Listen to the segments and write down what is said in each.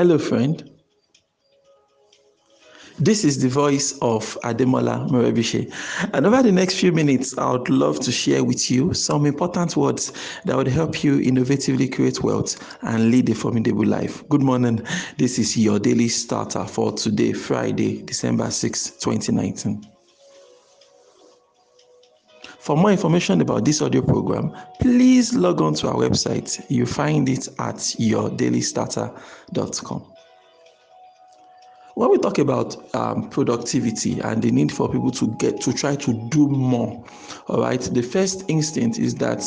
Hello, friend. This is the voice of Ademola Morebishe. And over the next few minutes, I would love to share with you some important words that would help you innovatively create wealth and lead a formidable life. Good morning. This is your daily starter for today, Friday, December 6, 2019. For more information about this audio program, please log on to our website. You find it at yourdailystarter.com. When we talk about um, productivity and the need for people to get to try to do more, all right, the first instinct is that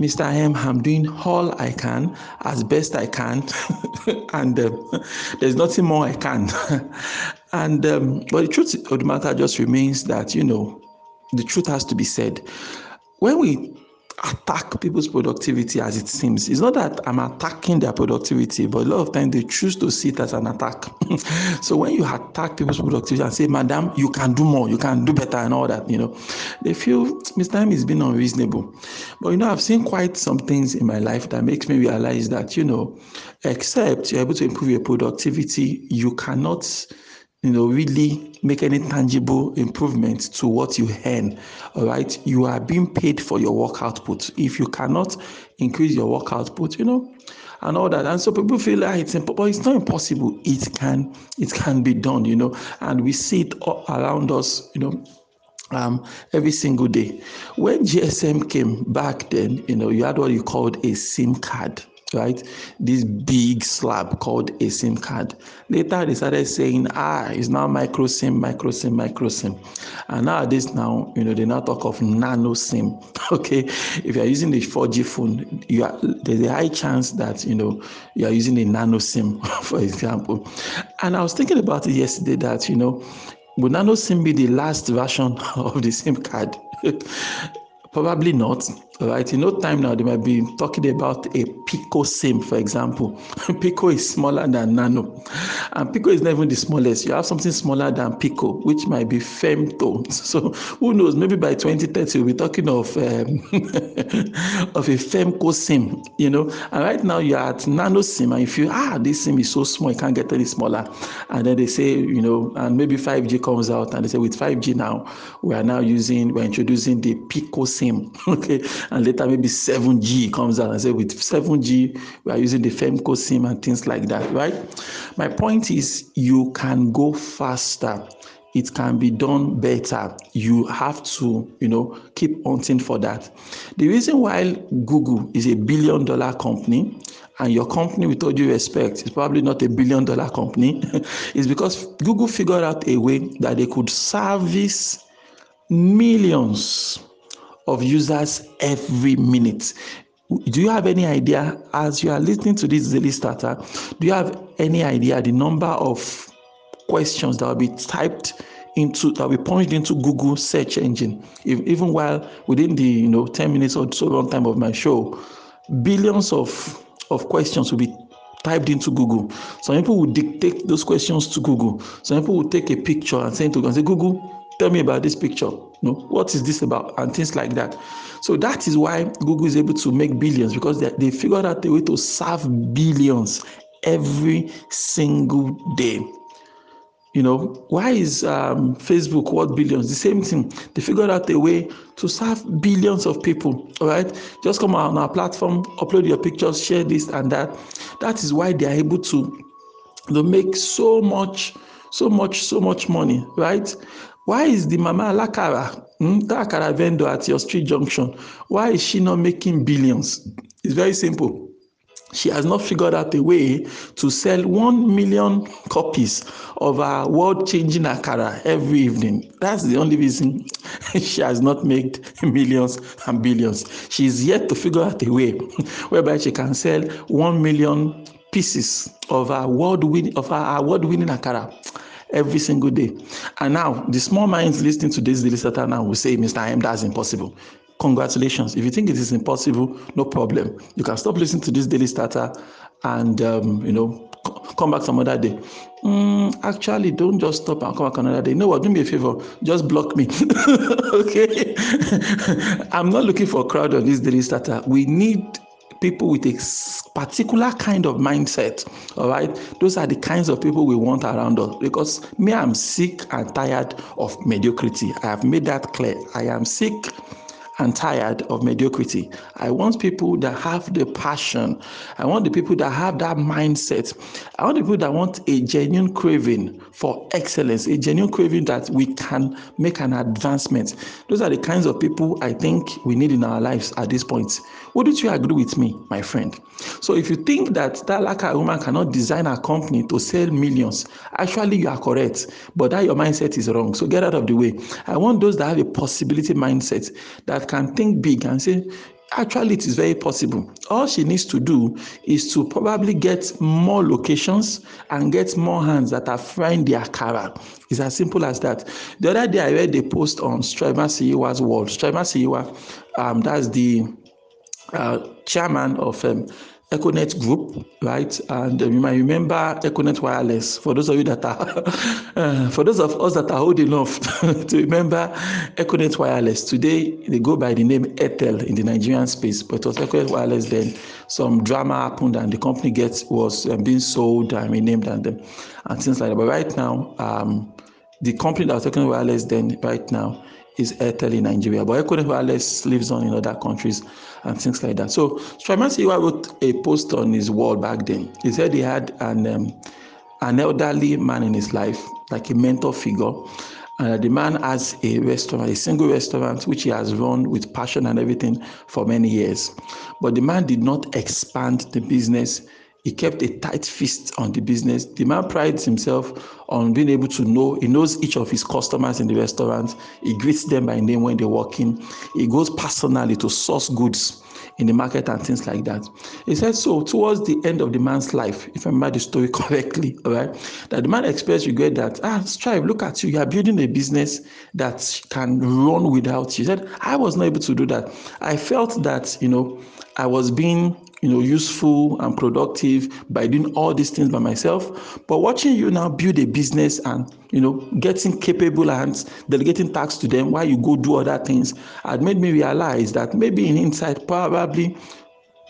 Mr. M, I'm doing all I can as best I can, and um, there's nothing more I can. and um, but the truth of the matter just remains that you know the truth has to be said. When we attack people's productivity as it seems. It's not that I'm attacking their productivity, but a lot of times they choose to see it as an attack. so when you attack people's productivity and say, Madam, you can do more, you can do better, and all that, you know, they feel Mr. Time is being unreasonable. But you know, I've seen quite some things in my life that makes me realize that, you know, except you're able to improve your productivity, you cannot you know, really make any tangible improvement to what you earn. All right. You are being paid for your work output. If you cannot increase your work output, you know, and all that. And so people feel like it's impossible, but it's not impossible. It can, it can be done, you know, and we see it all around us, you know, um, every single day. When GSM came back then, you know, you had what you called a SIM card right? This big slab called a SIM card. Later they started saying, ah, it's now micro SIM, micro SIM, micro SIM. And nowadays now, you know, they now talk of nano SIM. okay. If you're using the 4G phone, you are there's a high chance that you know you are using a nano SIM, for example. And I was thinking about it yesterday that, you know, will nano SIM be the last version of the SIM card? Probably not. Right. In no time now, they might be talking about a Pico SIM, for example. Pico is smaller than Nano. And Pico is not even the smallest. You have something smaller than Pico, which might be Femto. So who knows? Maybe by 2030, we'll be talking of um, of a Femto SIM, you know. And right now, you're at Nano SIM, and if you, ah, this SIM is so small, it can't get any smaller. And then they say, you know, and maybe 5G comes out, and they say, with 5G now, we are now using, we're introducing the Pico SIM. okay and later maybe 7G comes out and say with 7G we are using the Femto SIM and things like that, right? My point is you can go faster. It can be done better. You have to, you know, keep hunting for that. The reason why Google is a billion dollar company and your company, with all due respect, is probably not a billion dollar company, is because Google figured out a way that they could service millions of users every minute. Do you have any idea as you are listening to this daily starter? Do you have any idea the number of questions that will be typed into that will be punched into Google search engine? If, even while within the you know 10 minutes or so long time of my show, billions of of questions will be typed into Google. Some people will dictate those questions to Google. Some people will take a picture and send to Google and say, Google, tell me about this picture. Know what is this about? And things like that. So that is why google is able to make billions because they, they figured out a way to serve billions every single day. You know why is um, facebook worth billions? The same thing. They figured out a way to serve billions of people all right? Just come on our platform upload your pictures share this and that. That is why they are able to to make so much so much so much money right why is the mama alakara hmm, that akara vendor at your street junction why is she not making billions it's very simple she has not figured out a way to sell one million copies of her world-changing akara every evening. That's the only reason she has not made millions and billions. She is yet to figure out a way whereby she can sell one million pieces of her world-winning of her award-winning akara every single day. And now, the small minds listening to this daily starter now will say, Mr. M, that's impossible. Congratulations. If you think it is impossible, no problem. You can stop listening to this daily starter and, um, you know, come back some other day. Mm, actually, don't just stop and come back another day. You know what? Do me a favor. Just block me. okay? I'm not looking for a crowd on this daily starter. We need people with a particular kind of mindset. All right, those are the kinds of people we want around us because me, I'm sick and tired of mediocrity. I have made that clear. I am sick and tired of mediocrity. I want people that have the passion. I want the people that have that mindset. I want the people that want a genuine craving for excellence, a genuine craving that we can make an advancement. Those are the kinds of people I think we need in our lives at this point. Wouldn't you agree with me, my friend? So if you think that that Laka woman cannot design a company to sell millions, actually you are correct, but that your mindset is wrong. So get out of the way. I want those that have a possibility mindset that can think big and say, actually it is very possible. All she needs to do is to probably get more locations and get more hands that are frying their akara it's as simple as that. The other day i read a post on Strive Masiyiwa's world. Strive Masiyiwa um, that's the uh, chairman of um, Econet Group, right? And um, you might remember Econet Wireless. For those of you that are, uh, for those of us that are old enough to remember Econet Wireless, today they go by the name Airtel in the Nigerian space, but it was Econet Wireless then. Some drama happened and the company gets was um, being sold and renamed and, um, and things like that. But right now, um, the company that was Econet Wireless then, right now, is Airtel in Nigeria, but Econet Wireless lives on in other countries and things like that. So Strive Masiyiwa wrote a post on his wall back then. He said he had an um, an elderly man in his life, like a mentor figure. And the man has a restaurant, a single restaurant, which he has run with passion and everything for many years. But the man did not expand the business he kept a tight fist on the business. The man prides himself on being able to know, he knows each of his customers in the restaurant. He greets them by name when they walk in. He goes personally to source goods in the market and things like that. He said so towards the end of the man's life, if I remember the story correctly, all right, that the man expressed regret that, ah, strive, look at you, you are building a business that can run without you. He said, I was not able to do that. I felt that, you know, I was being you know useful and productive by doing all these things by myself but watching you now build a business and you know getting capable hands delegating tasks to them while you go do other things had made me realize that maybe in inside probably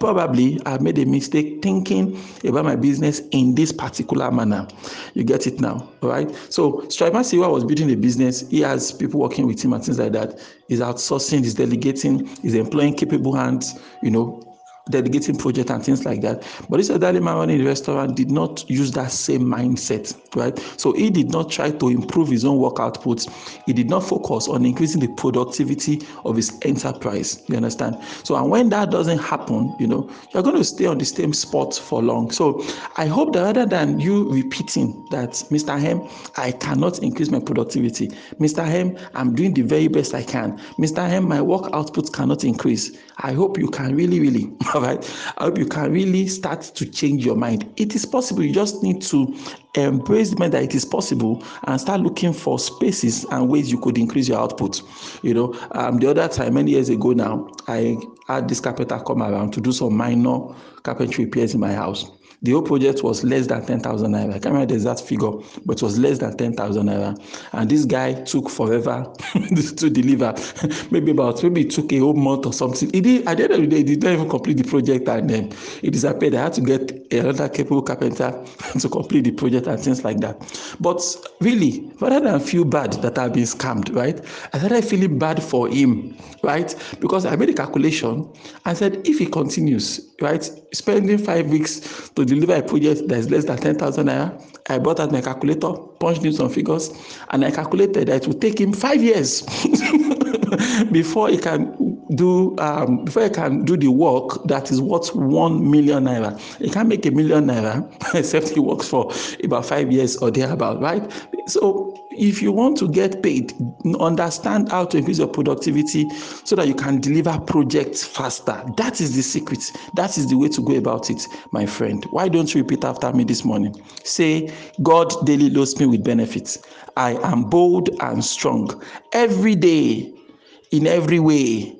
probably I made a mistake thinking about my business in this particular manner. You get it now, right? So Strive Masiyiwa was building a business. He has people working with him and things like that. He's outsourcing, he's delegating, he's employing capable hands, you know, delegating project and things like that. But this elderly man running the restaurant did not use that same mindset, right? So he did not try to improve his own work output. He did not focus on increasing the productivity of his enterprise. You understand? So and when that doesn't happen, you know, you're going to stay on the same spot for long. So I hope that rather than you repeating that, Mr. Hem, I cannot increase my productivity. Mr. Hem, I'm doing the very best I can. Mr. Hem, my work output cannot increase. I hope you can really, really all right. I hope you can really start to change your mind. It is possible. You just need to embrace the that it is possible and start looking for spaces and ways you could increase your output. You know um, the other time many years ago now i had this carpenter come around to do some minor carpentry repairs in my house the whole project was less than 10,000 naira. I can't remember the exact figure, but it was less than 10,000 naira. And this guy took forever to deliver. maybe about, maybe it took a whole month or something. He did, at the end of the day, he did not even complete the project and then it disappeared. I had to get another capable carpenter to complete the project and things like that. But really, rather than feel bad that I've been scammed, right? I started feeling bad for him, right? Because I made a calculation and said if he continues, right, spending five weeks to deliver a project that is less than 10,000 naira, I brought out my calculator, punched in some figures, and I calculated that it would take him five years before he can do um, before he can do the work that is worth one million naira. He can't make a million naira except he works for about five years or thereabout, right? So if you want to get paid, understand how to increase your productivity so that you can deliver projects faster. That is the secret. That is the way to go about it, my friend. Why don't you repeat after me this morning? Say, God daily loads me with benefits. I am bold and strong. Every day, in every way,